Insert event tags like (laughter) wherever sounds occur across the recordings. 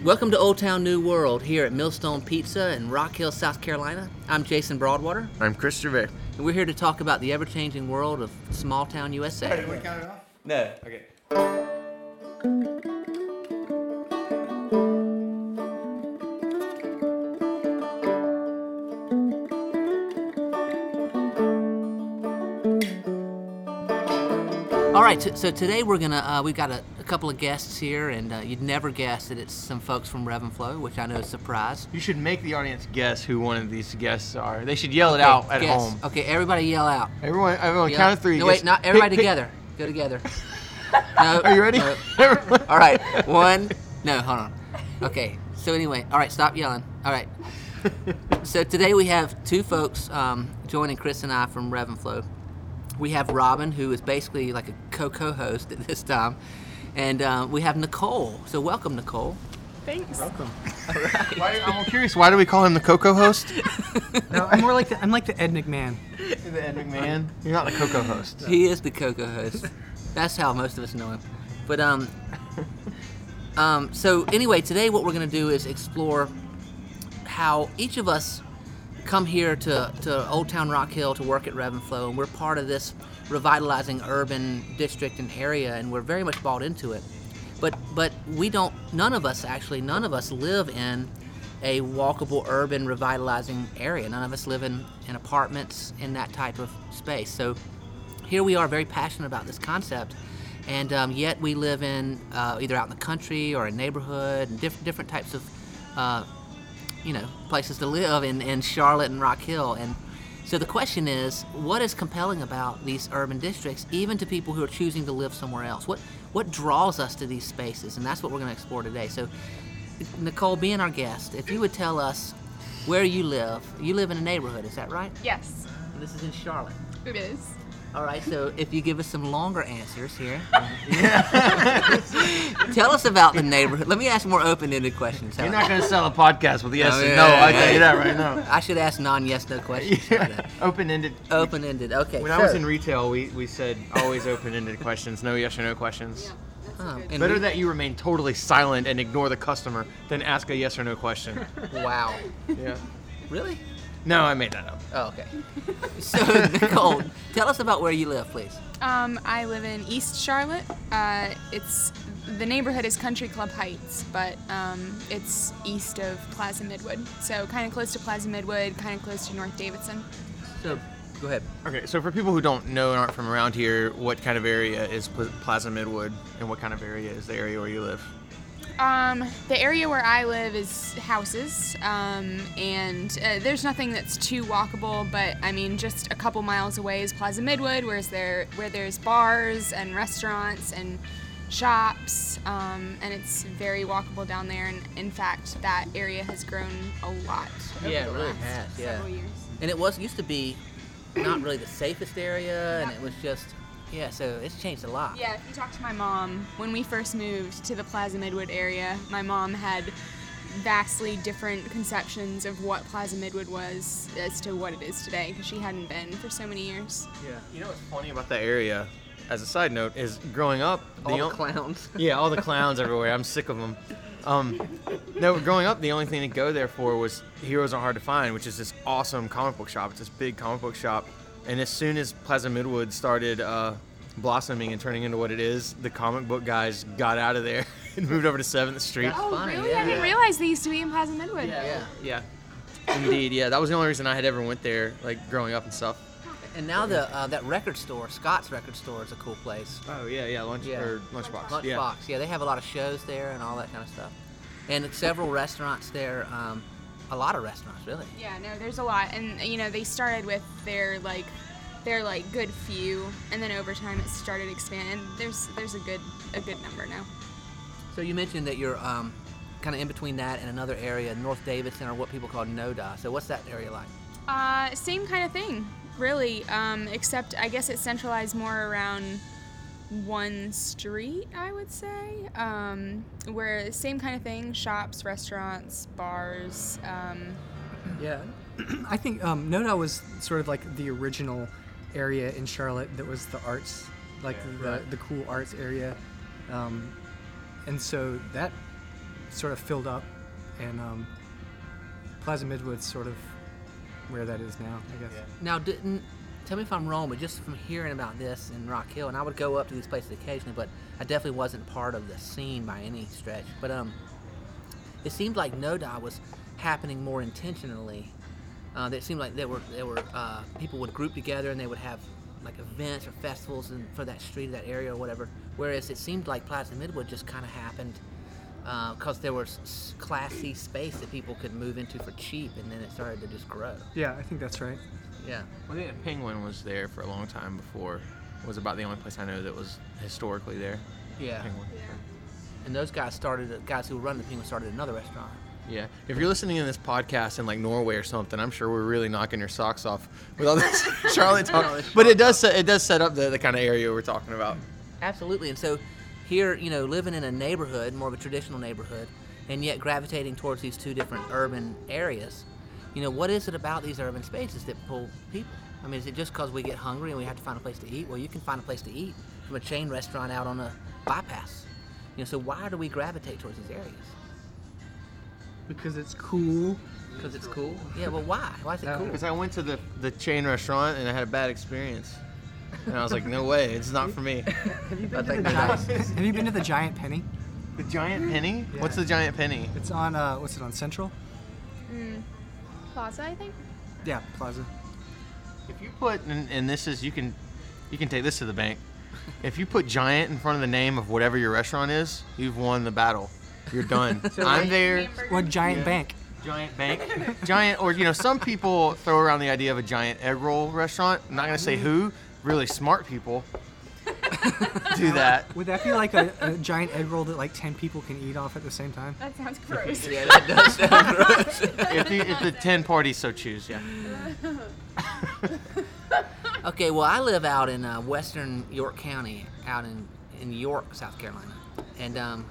Welcome to Old Town New World here at Millstone Pizza in Rock Hill, South Carolina. I'm Jason Broadwater, I'm Chris Gervais. and we're here to talk about the ever changing world of small town USA. we count it off? No. Okay. Right, t- so today we're gonna uh, we've got a, a couple of guests here, and uh, you'd never guess that it's some folks from Rev and Flow, which I know is a surprise. You should make the audience guess who one of these guests are. They should yell it out at Guess. home. Okay, everybody yell out. Everyone, everyone, Yell. count of three. No, wait, not everybody pick- together. Go together. (laughs) No, Are you ready? no. (laughs) All right, one. No, hold on. Okay, so anyway, all right, stop yelling. All right. (laughs) So today we have two folks um, joining Chris and I from Rev and Flow. We have Robin, who is basically like a co-co-host at this time, and uh, we have Nicole. So welcome, Nicole. Thanks. Welcome. Why, I'm curious. Why do we call him the Coco host? No, I'm more like the, I'm like the Ed McMahon. the Ed McMahon. You're not the Coco host. He is the Coco host. That's how most of us know him. But um, um, so anyway, today what we're gonna do is explore how each of us come here to, to Old Town Rock Hill to work at Rev and Flow, and we're part of this revitalizing urban district and area, and we're very much bought into it. But but we don't. None of us actually. None of us live in a walkable urban revitalizing area. None of us live in, in apartments in that type of space. So here we are very passionate about this concept and um, yet we live in uh, either out in the country or a neighborhood and diff- different types of uh, you know places to live in, in charlotte and rock hill. And so the question is what is compelling about these urban districts even to people who are choosing to live somewhere else? What what draws us to these spaces? And that's what we're going to explore today. So nicole being our guest if you would tell us where you live. You live in a neighborhood is that right? Yes, this is in charlotte. It is. All right, so if you give us some longer answers here, (laughs) tell us about the neighborhood. Let me ask more open-ended questions. You're not gonna sell a podcast with yes Oh, and no. yeah, I tell yeah. you that right now. I should ask non-yes no questions. (laughs) Yeah. Open-ended. Open-ended. Okay. When I was in retail, we, we said always open-ended questions, no yes or no questions. um, Better we- that you remain totally silent and ignore the customer than ask a yes or no question. Wow. yeah. Really? No, I made that up. Oh, okay. (laughs) So Nicole, tell us about where you live, please. Um, I live in East Charlotte. Uh, it's the neighborhood is Country Club Heights, but um, it's east of Plaza Midwood, so kind of close to Plaza Midwood, kind of close to North Davidson. So, go ahead. Okay, so for people who don't know and aren't from around here, what kind of area is Plaza Midwood, and what kind of area is the area where you live? Um, the area where I live is houses, um, and uh, there's nothing that's too walkable. But I mean, just a couple miles away is Plaza Midwood, where's there where there's bars and restaurants and shops, um, and it's very walkable down there. And in fact, that area has grown a lot. over Yeah, it the really last has, yeah. Years. And it was used to be not really the safest area, and it was just yeah. So it's changed a lot. Yeah, if you talk to my mom, when we first moved to the Plaza Midwood area, my mom had vastly different conceptions of what Plaza Midwood was as to what it is today because she hadn't been for so many years. Yeah. You know what's funny about that area, as a side note, is growing up. All the o- clowns. (laughs) Yeah, all the clowns everywhere. I'm sick of them. Um, no, growing up, the only thing to go there for was Heroes Aren't Hard to Find, which is this awesome comic book shop. It's this big comic book shop. And as soon as Plaza Midwood started uh, blossoming and turning into what it is, the comic book guys got out of there (laughs) and moved over to 7th Street. That's funny, really? yeah. I didn't realize they used to be in Plaza Midwood. Yeah. Yeah. Indeed, yeah. That was the only reason I had ever went there, like growing up and stuff. And now the uh, that record store, Scott's record store, is a cool place. Oh yeah, yeah. Lunch Yeah. or lunchbox. Lunchbox, Yeah. yeah. they have a lot of shows there and all that kind of stuff. And several restaurants there, um, a lot of restaurants, really. Yeah, no, there's a lot, and you know they started with their like, their like good few, and then over time it started expanding. There's there's a good a good number now. So you mentioned that you're um, kind of in between that and another area, North Davidson, or what people call NODA. So what's that area like? Uh, same kind of thing, really. Um, except I guess it's centralized more around one street, I would say. Um, where same kind of thing: shops, restaurants, bars. Um, Yeah, (clears throat) I think um, Noda was sort of like the original area in Charlotte that was the arts, like the, right. the cool arts area, um, and so that sort of filled up, and um, Plaza Midwood's sort of where that is now, I guess. Now, didn't tell me if I'm wrong, but just from hearing about this in Rock Hill, and I would go up to these places occasionally, but I definitely wasn't part of the scene by any stretch. But um, it seemed like Noda was happening more intentionally. Uh, it seemed like there were there were uh, people would group together and they would have like events or festivals in, for that street or that area or whatever. Whereas it seemed like Plaza Midwood just kind of happened because there was classy space that people could move into for cheap, and then it started to just grow. Yeah, I think that's right. Yeah. I think the Penguin was there for a long time before. It was about the only place I know that was historically there. Yeah. Penguin. And those guys started, the guys who run the Penguin started another restaurant. Yeah. If you're listening to this podcast in like Norway or something, I'm sure we're really knocking your socks off with all this (laughs) Charlotte talk. But it does set, it does set up the, the kind of area we're talking about. Absolutely. And so here, you know, living in a neighborhood, more of a traditional neighborhood, and yet gravitating towards these two different urban areas, you know, what is it about these urban spaces that pull people? I mean, is it just because we get hungry and we have to find a place to eat? Well, you can find a place to eat from a chain restaurant out on a bypass. You know, so why do we gravitate towards these areas? Because it's cool. Because it's cool. Yeah. Well, why? Why is it Uh, cool? Because I went to the, the chain restaurant and I had a bad experience. And I was like, no way, it's not for me. (laughs) Have you been, to the, that giant, (laughs) have you been to the Giant Penny? The giant penny? What's the giant penny? It's on uh, what's it on Central? Plaza, I think. Yeah, Plaza. If you put and, and this is you can you can take this to the bank. If you put giant in front of the name of whatever your restaurant is, you've won the battle. You're done. (laughs) I'm there. What Giant Bank? Giant bank, (laughs) giant, or you know, some people throw around the idea of a giant egg roll restaurant. I'm not gonna say who. Really smart people (laughs) do that. Would that be like a, a giant egg roll that like ten people can eat off at the same time? That sounds gross. (laughs) yeah, that does sound (laughs) gross. If the, if the ten parties so choose, yeah. Okay, well, I live out in uh, western York County, out in, in York, South Carolina. And um,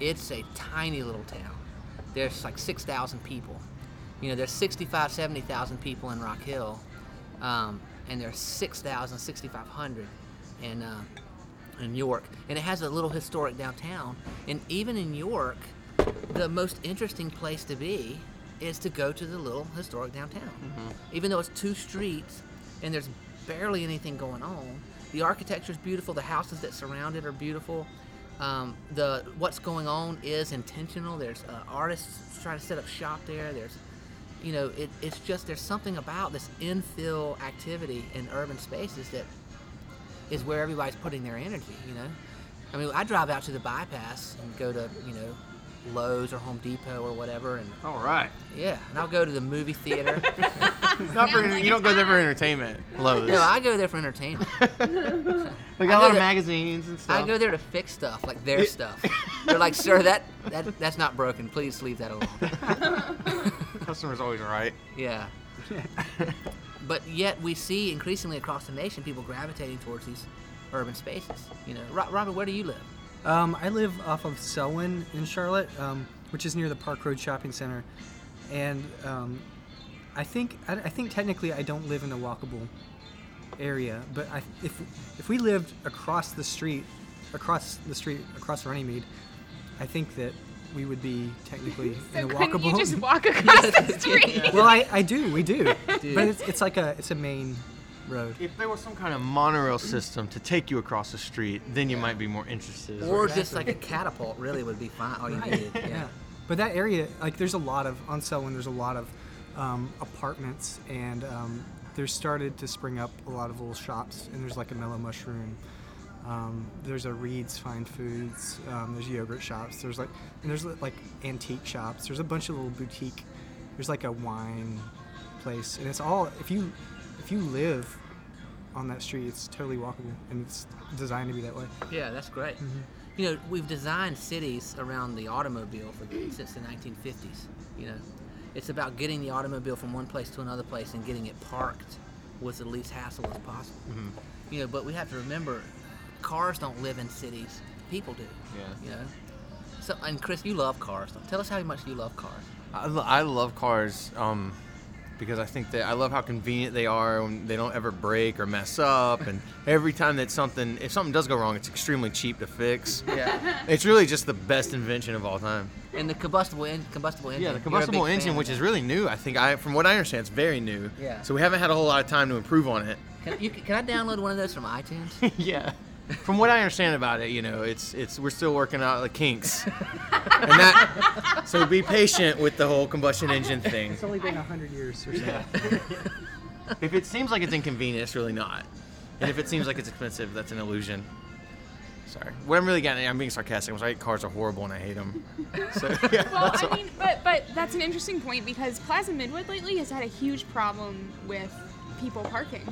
it's a tiny little town. There's like 6,000 people. You know, there's 65, 70,000 people in Rock Hill. Um, and there's 6,000, 6,500 in, uh, in York. And it has a little historic downtown. And even in York, the most interesting place to be is to go to the little historic downtown. Even though it's two streets and there's barely anything going on, the architecture is beautiful. The houses that surround it are beautiful. Um, the what's going on is intentional. There's uh, artists trying to set up shop there. There's, you know, it, it's just there's something about this infill activity in urban spaces that is where everybody's putting their energy. You know, I mean, I drive out to the bypass and go to you know Lowe's or Home Depot or whatever, and All right. yeah, and I'll go to the movie theater. (laughs) Not for you don't go there for entertainment. Lowe's. no, I go there for entertainment. (laughs) They I got a lot of there- magazines and stuff. I go there to fix stuff, like their stuff. They're like, sir, that, that that's not broken. Please leave that alone. (laughs) Customer's always right. Yeah. But yet we see increasingly across the nation people gravitating towards these urban spaces. You know, Ro- Robert, where do you live? Um, I live off of Selwyn in Charlotte, um, which is near the Park Road Shopping Center, and um, I think I, I think technically I don't live in a walkable area, but I, if if we lived across the street, across the street, across Runnymede, I think that we would be technically (laughs) So in a walkable. you just walk (laughs) across the street? well, I, I do, we do, (laughs) Dude. but it's, it's like a it's a main road. If there was some kind of monorail system to take you across the street, then you might be more interested. Or just like a catapult really would be fine. All you needed. yeah. Yeah. But that area, like, there's a lot of on Selwyn. There's a lot of um, apartments, and um, there's started to spring up a lot of little shops. And there's like a Mellow Mushroom. Um, there's a Reid's Fine Foods. Um, there's yogurt shops. There's like and there's like antique shops. There's a bunch of little boutique. There's like a wine place, and it's all if you if you live on that street, it's totally walkable, and it's designed to be that way. Yeah, that's great. You know, we've designed cities around the automobile for since the 1950s. You know, it's about getting the automobile from one place to another place and getting it parked with the least hassle as possible. You know, but we have to remember, cars don't live in cities. People do. Yeah. You know. So, and Chris, you love cars. Tell us how much you love cars. I, lo- I love cars. Um, because I think that I love how convenient they are and they don't ever break or mess up. And (laughs) every time that something, if something does go wrong, it's extremely cheap to fix. Yeah. It's really just the best invention of all time. And the combustible en- combustible engine. Yeah, the combustible engine, which is really new. I think I, from what I understand, it's very new. Yeah. So we haven't had a whole lot of time to improve on it. Can, you, can I download one of those from iTunes? (laughs) yeah. From what I understand about it, you know, it's it's we're still working out the kinks, and that. So be patient with the whole combustion engine thing. It's only been hundred years or so. If it seems like it's inconvenient, it's really not. And if it seems like it's expensive, that's an illusion. Sorry. What I'm really getting, at, I'm being sarcastic. I'm sorry, cars are horrible and I hate them. So yeah, (laughs) Well, I all. mean, but but that's an interesting point because Plaza Midwood lately has had a huge problem with people parking.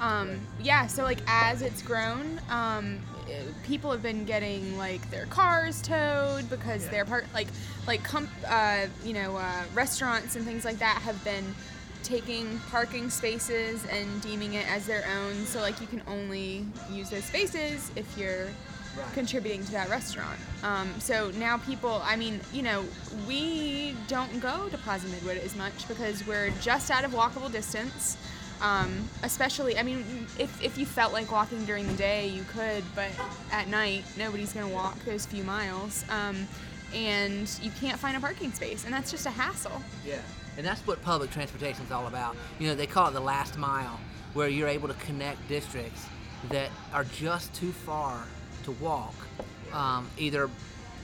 Um, yeah, so like as it's grown, um, people have been getting like their cars towed because they're part like like com- uh, you know uh, restaurants and things like that have been taking parking spaces and deeming it as their own. So like you can only use those spaces if you're contributing to that restaurant. Um, so now people, I mean, you know, we don't go to Plaza Midwood as much because we're just out of walkable distance. Um, especially, I mean, if, if you felt like walking during the day, you could, but at night, nobody's going to walk those few miles. Um, and you can't find a parking space, and that's just a hassle. Yeah. And that's what public transportation is all about. You know, they call it the last mile, where you're able to connect districts that are just too far to walk. Um, either,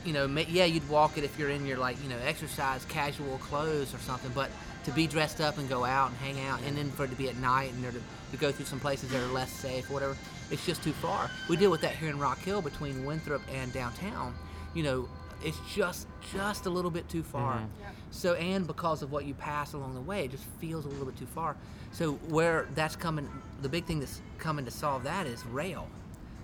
you know, yeah, you'd walk it if you're in your like, you know, exercise casual clothes or something, but to be dressed up and go out and hang out, and then for it to be at night and or to, to go through some places that are less safe, or whatever, it's just too far. We deal with that here in Rock Hill between Winthrop and downtown. You know, it's just just a little bit too far. Mm-hmm. So and because of what you pass along the way, it just feels a little bit too far. So where that's coming, the big thing that's coming to solve that is rail.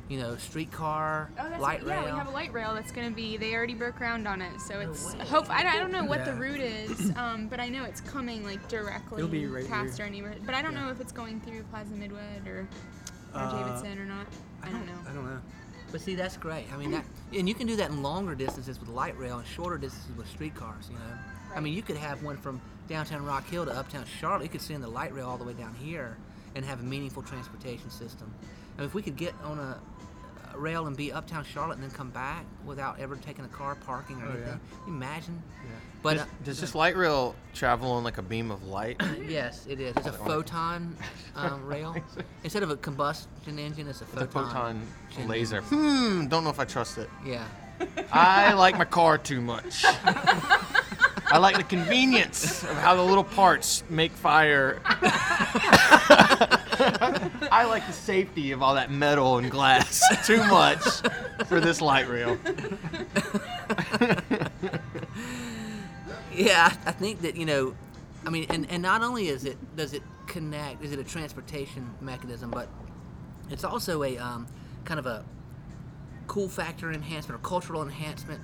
You know, streetcar, Oh, that's light yeah, rail. Yeah, we have a light rail that's going to be. They already broke ground on it, so it's way. hope. I don't, I don't know what the route is, (clears throat) um, but I know it's coming like directly It'll be right past here. our neighborhood. But I don't Yeah. know if it's going through Plaza Midwood or, or Uh, Davidson or not. I don't know. I don't know. But see, that's great. I mean, that, and you can do that in longer distances with light rail and shorter distances with streetcars. You know, I mean, you could have one from downtown Rock Hill to uptown Charlotte. You could send the light rail all the way down here and have a meaningful transportation system. And if we could get on a, a rail and be uptown Charlotte and then come back without ever taking a car, parking, or Oh, anything, yeah. Imagine. Yeah. But Does, uh, does this light rail travel on like a beam of light? yes, it is. It's a photon (laughs) um, rail. Instead of a combustion engine, it's a The photon. photon engine. laser. Hmm, don't know if I trust it. Yeah. I (laughs) like my car too much. I like the convenience of how the little parts make fire. (laughs) I like the safety of all that metal and glass (laughs) too much for this light rail. (laughs) Yeah, I think that you know, I mean, and, and not only is it does it connect, is it a transportation mechanism, but it's also a um, kind of a cool factor enhancement or cultural enhancement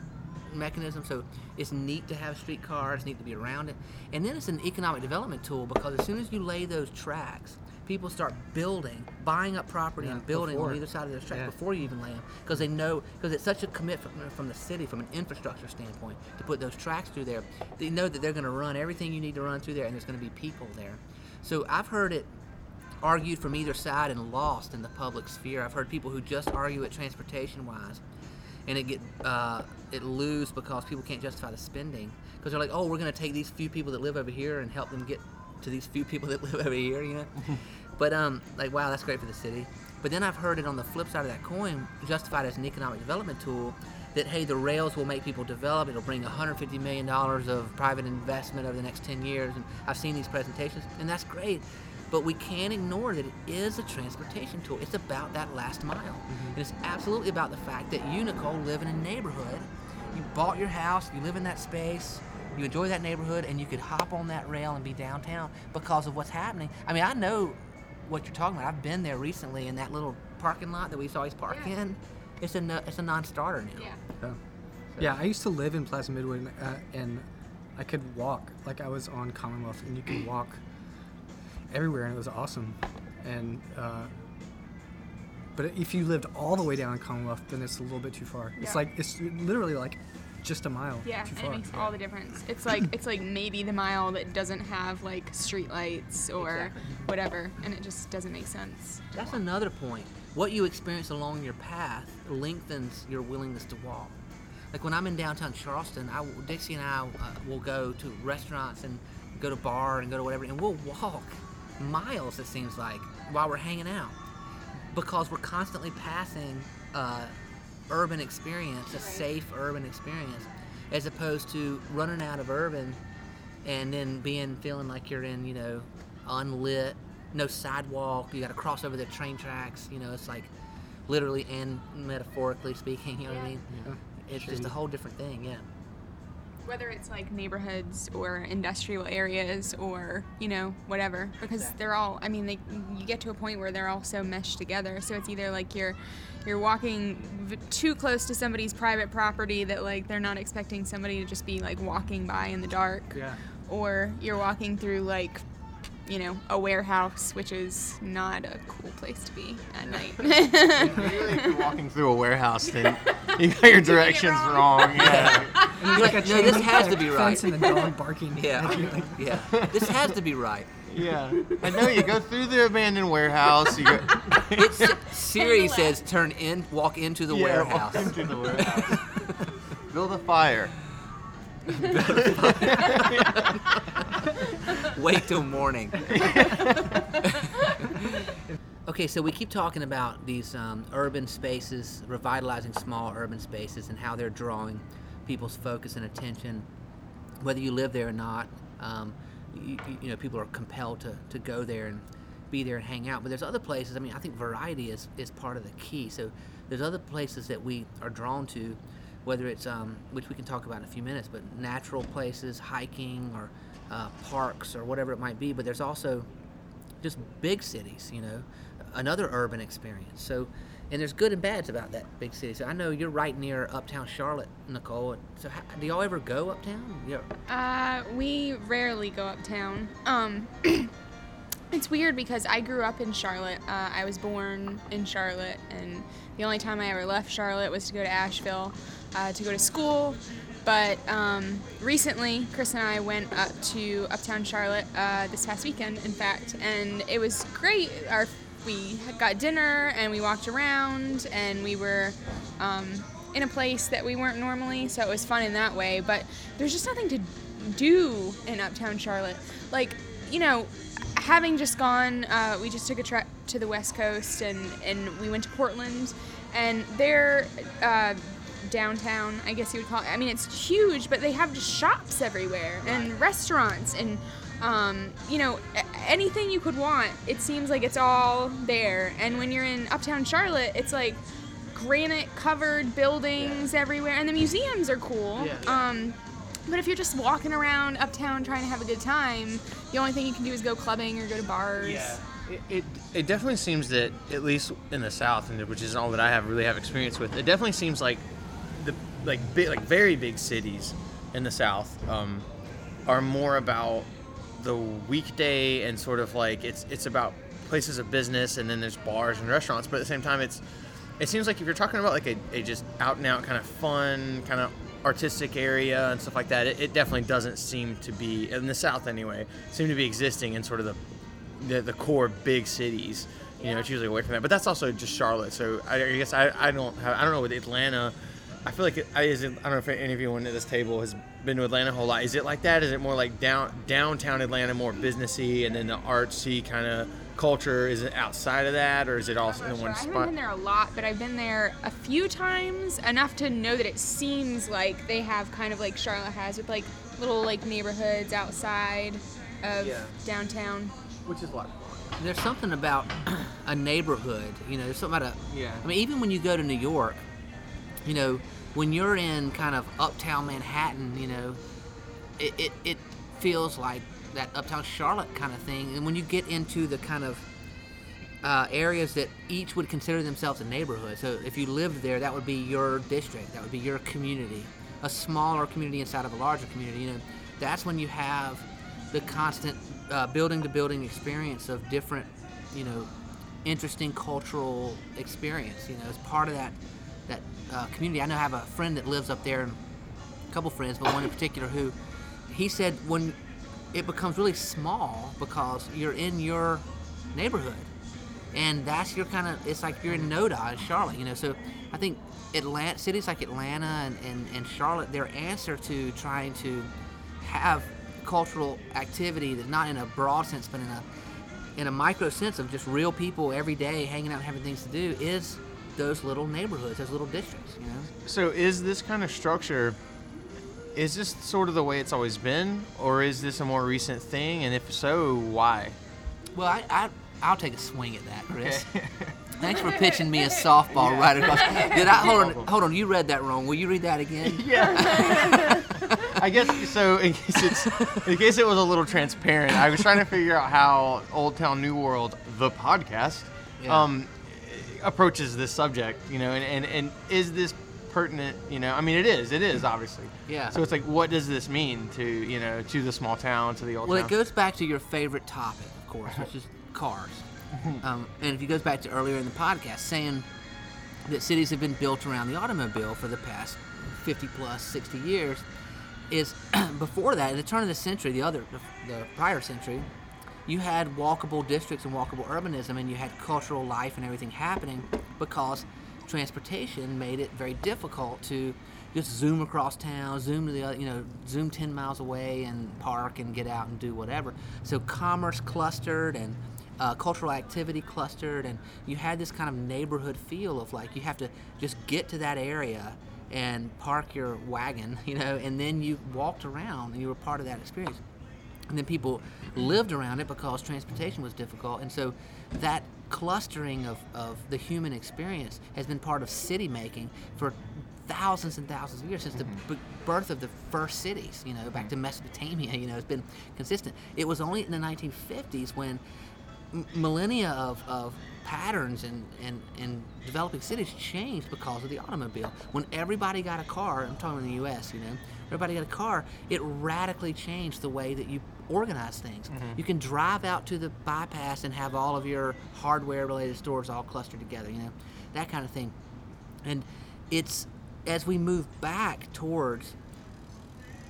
mechanism. So it's neat to have a streetcar, it's neat to be around it, and then it's an economic development tool because as soon as you lay those tracks, people start building, buying up property Yeah, and building before. on either side of those tracks Yeah. before you even lay them because they know because it's such a commitment from, from the city from an infrastructure standpoint to put those tracks through there. They know that they're going to run everything you need to run through there, and there's going to be people there. So I've heard it argued from either side and lost in the public sphere. I've heard people who just argue it transportation wise, and it get uh, it lose because people can't justify the spending because they're like, oh, we're going to take these few people that live over here and help them get to these few people that (laughs) live over here, you know. but um, like wow, that's great for the city. But then I've heard it on the flip side of that coin, justified as an economic development tool. That hey, the rails will make people develop. It'll bring 150 million dollars of private investment over the next 10 years. And I've seen these presentations, and that's great. But we can't ignore that it is a transportation tool. It's about that last mile. And it's absolutely about the fact that you, Nicole, live in a neighborhood. You bought your house, you live in that space, you enjoy that neighborhood, and you could hop on that rail and be downtown because of what's happening. I mean, I know what you're talking about. I've been there recently in that little parking lot that we used to always park Yeah. in. It's a no, it's a non-starter now. Yeah. Yeah. Yeah, I used to live in Plaza Midwood, uh, and I could walk. Like I was on Commonwealth, and you could (clears throat) walk everywhere, and it was awesome. And uh, but if you lived all the way down in Commonwealth, then it's a little bit too far. Yeah. It's like it's literally like just a mile. Yeah, too and it makes all the difference. It's like (laughs) it's like maybe the mile that doesn't have like street lights or Exactly. whatever, and it just doesn't make sense. That's another point. What you experience along your path lengthens your willingness to walk. Like when I'm in downtown Charleston, I, Dixie and I uh, will go to restaurants and go to bar and go to whatever, and we'll walk miles. It seems like while we're hanging out because we're constantly passing uh, urban experience, a safe urban experience, as opposed to running out of urban and then being feeling like you're in, you know, unlit, no sidewalk. You got to cross over the train tracks. You know, it's like literally and metaphorically speaking. You know what I mean? It's just a whole different thing. Yeah. Whether it's like neighborhoods or industrial areas or you know whatever, because they're all. I mean, they you get to a point where they're all so meshed together. So it's either like you're you're walking v- too close to somebody's private property that like they're not expecting somebody to just be like walking by in the dark, Yeah. or you're walking through like you know a warehouse, which is not a cool place to be at night. (laughs) Really, if you're walking through a warehouse, then you got your (laughs) directions wrong. wrong. Yeah. And there's like (laughs) No, this has to be right. and the dog barking. Yeah. like, yeah. This has to be right. yeah. I know you go through the abandoned warehouse. You go. It's Siri says turn in, walk into the Yeah, walk warehouse. into the warehouse. Build a fire. (laughs) Wait till morning. (laughs) okay, so we keep talking about these um, urban spaces, revitalizing small urban spaces, and how they're drawing people's focus and attention, whether you live there or not. Um, you, you- know, people are compelled to, to go there and be there and hang out. But there's other places. I mean, I think variety is, is part of the key. So there's other places that we are drawn to, whether it's um, which we can talk about in a few minutes, but natural places, hiking or uh, parks or whatever it might be. But there's also just big cities, you know, another urban experience. So, and there's good and bads about that big city. So I know you're right near uptown Charlotte, Nicole. So how, do y'all ever go uptown? Yeah. Uh, we rarely go uptown. Um, (clears throat) it's weird because I grew up in Charlotte. Uh, I was born in Charlotte, and the only time I ever left Charlotte was to go to Asheville uh, to go to school. But um, recently, Chris and I went up to Uptown Charlotte uh, this past weekend, in fact, and it was great. Our we got dinner and we walked around and we were um, in a place that we weren't normally, so it was fun in that way. But there's just nothing to do in Uptown Charlotte. Like, you know, having just gone, uh, we just took a trip to the West Coast and, and we went to Portland, and there, uh, downtown, I guess you would call it. I mean, it's huge, but they have just shops everywhere and restaurants and. Um, you know, anything you could want, it seems like it's all there. And when you're in Uptown Charlotte, it's like granite covered buildings everywhere, and the museums are cool. Um, but if you're just walking around uptown trying to have a good time, the only thing you can do is go clubbing or go to bars. It, it, it definitely seems that at least in the South, and which is all that I have really have experience with, it definitely seems like like big like very big cities in the South um, are more about the weekday and sort of like it's it's about places of business and then there's bars and restaurants, but at the same time it's it seems like if you're talking about like a, a just out and out kind of fun kind of artistic area and stuff like that, it, it definitely doesn't seem to be in the South anyway seem to be existing in sort of the the, the core big cities. You know, it's usually away from that. But that's also just Charlotte. So I, I guess I, I don't have, I don't know with Atlanta. I feel like it, I, is it, I don't know if any of you at this table has been to Atlanta a whole lot. Is it like that? Is it more like down downtown Atlanta, more businessy, and then the artsy kind of culture? Is it outside of that, or is it also in Sure, one I haven't spot? been there a lot, but I've been there a few times, enough to know that it seems like they have kind of like Charlotte has with like little like neighborhoods outside of Yeah. downtown. Which is a lot of fun. There's something about (clears throat) a neighborhood, you know, there's something about a. Yeah. I mean, even when you go to New York, you know, when you're in kind of uptown Manhattan, you know, it, it, it feels like that uptown Charlotte kind of thing. And when you get into the kind of uh, areas that each would consider themselves a neighborhood, so if you lived there, that would be your district, that would be your community, a smaller community inside of a larger community. You know, that's when you have the constant uh, building to building experience of different, you know, interesting cultural experience. You know, as part of that that uh, community. I know I have a friend that lives up there, and a couple friends, but one in particular who he said when it becomes really small because you're in your neighborhood, and that's your kind of it's like you're in NoDa in Charlotte, you know. So I think Atlanta cities like Atlanta and, and, and Charlotte, their answer to trying to have cultural activity that's not in a broad sense, but in a in a micro sense of just real people every day hanging out and having things to do is those little neighborhoods, those little districts, you know. So is this kind of structure? Is this sort of the way it's always been, or is this a more recent thing? And if so, why? Well, I, I I'll take a swing at that, Chris. (laughs) Thanks for pitching me a softball right across. Did I hold on? (laughs) Hold on, you read that wrong. Will you read that again? (laughs) Yeah. I guess so. In case it's, in case it was a little transparent, I was trying to figure out how Old Town New World, the podcast, Yeah. um, approaches this subject. You know, and, and and is this pertinent? You know, I mean, it is. It is obviously. Yeah. So it's like, what does this mean to you know to the small town, to the old Well, town? it goes back to your favorite topic, of course, which is (laughs) cars. Um, and if it goes back to earlier in the podcast, saying that cities have been built around the automobile for the past 50 plus 60 years, is (clears throat) before that, at the turn of the century, the other, the, the prior century, you had walkable districts and walkable urbanism, and you had cultural life and everything happening because transportation made it very difficult to just zoom across town, zoom to the other, you know, zoom 10 miles away and park and get out and do whatever. So commerce clustered and uh, cultural activity clustered, and you had this kind of neighborhood feel of like you have to just get to that area and park your wagon, (laughs) you know, and then you walked around and you were part of that experience and then people lived around it because transportation was difficult. And so that clustering of, of the human experience has been part of city making for thousands and thousands of years since the mm-hmm. b- birth of the first cities you know back to mm-hmm. mesopotamia you know it's been consistent. It was only in the 1950s when m- millennia of, of patterns and, and, and developing cities changed because of the automobile. When everybody got a car, I'm talking in the US, you know, everybody got a car, it radically changed the way that you organize things. Mm-hmm. You can drive out to the bypass and have all of your hardware related stores all clustered together, you know, that kind of thing. And it's as we move back towards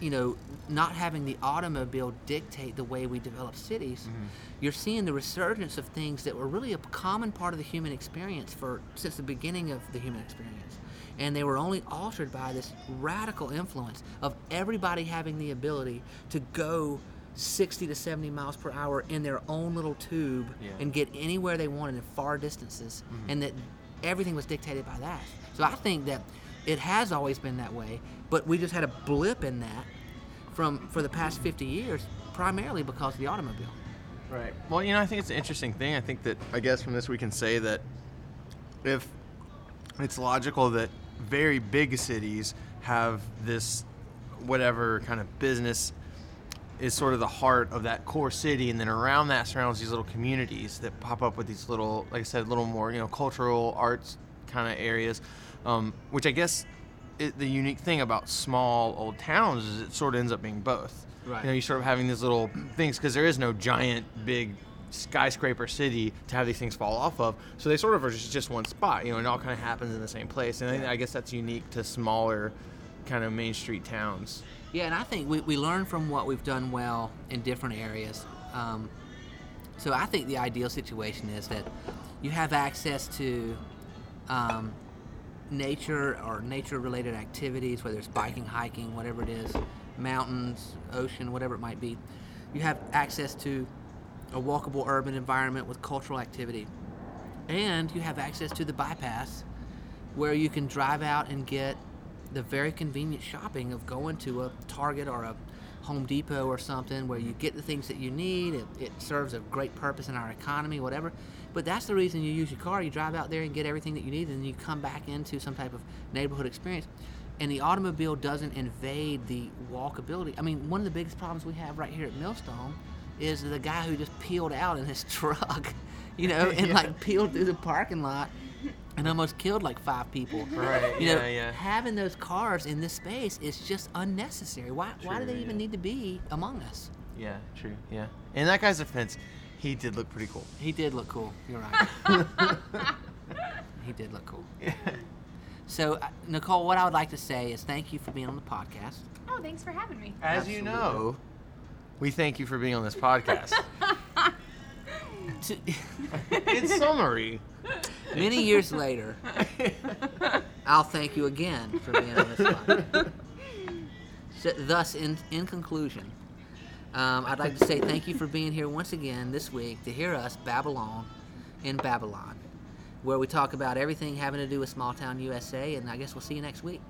you know, not having the automobile dictate the way we develop cities, mm-hmm. you're seeing the resurgence of things that were really a common part of the human experience for since the beginning of the human experience. And they were only altered by this radical influence of everybody having the ability to go 60 to 70 miles per hour in their own little tube Yeah. and get anywhere they wanted in far distances, mm-hmm. and that everything was dictated by that. So I think that it has always been that way, but we just had a blip in that from for the past 50 years, primarily because of the automobile. Right. Well, you know, I think it's an interesting thing. I think that I guess from this we can say that if it's logical that very big cities have this whatever kind of business is sort of the heart of that core city and then around that surrounds these little communities that pop up with these little like i said little more you know cultural arts kind of areas um, which i guess it, the unique thing about small old towns is it sort of ends up being both. Right. you know you sort of having these little things because there is no giant big skyscraper city to have these things fall off of so they sort of are just, just one spot you know and it all kind of happens in the same place and I, I guess that's unique to smaller kind of main street towns Yeah, and I think we, we learn from what we've done well in different areas. Um, so I think the ideal situation is that you have access to um, nature or nature related activities, whether it's biking, hiking, whatever it is, mountains, ocean, whatever it might be. You have access to a walkable urban environment with cultural activity. And you have access to the bypass where you can drive out and get the very convenient shopping of going to a Target or a Home Depot or something where you get the things that you need. It, it serves a great purpose in our economy, whatever. But that's the reason you use your car. You drive out there and get everything that you need, and then you come back into some type of neighborhood experience. And the automobile doesn't invade the walkability. I mean, one of the biggest problems we have right here at Millstone is the guy who just peeled out in his (laughs) truck, you know, (laughs) and Yeah. like peeled through the parking lot (laughs) and almost killed like five people. Right, You know, yeah, yeah. having those cars in this space is just unnecessary. Why, why do True, they even yeah. need to be among us? Yeah, true. Yeah. In that guy's defense, he did look pretty cool. He did look cool. You're right. (laughs) he did look cool. Yeah. So, uh, Nicole, what I would like to say is thank you for being on the podcast. Oh, thanks for having me. As you know, we thank you for being on this podcast. (laughs) (laughs) To- In summary, many years later, I'll thank you again for being on this podcast. So, thus, in, in conclusion, um, I'd like to say thank you for being here once again this week to hear us Babylon in Babylon, where we talk about everything having to do with small town USA, and I guess we'll see you next week.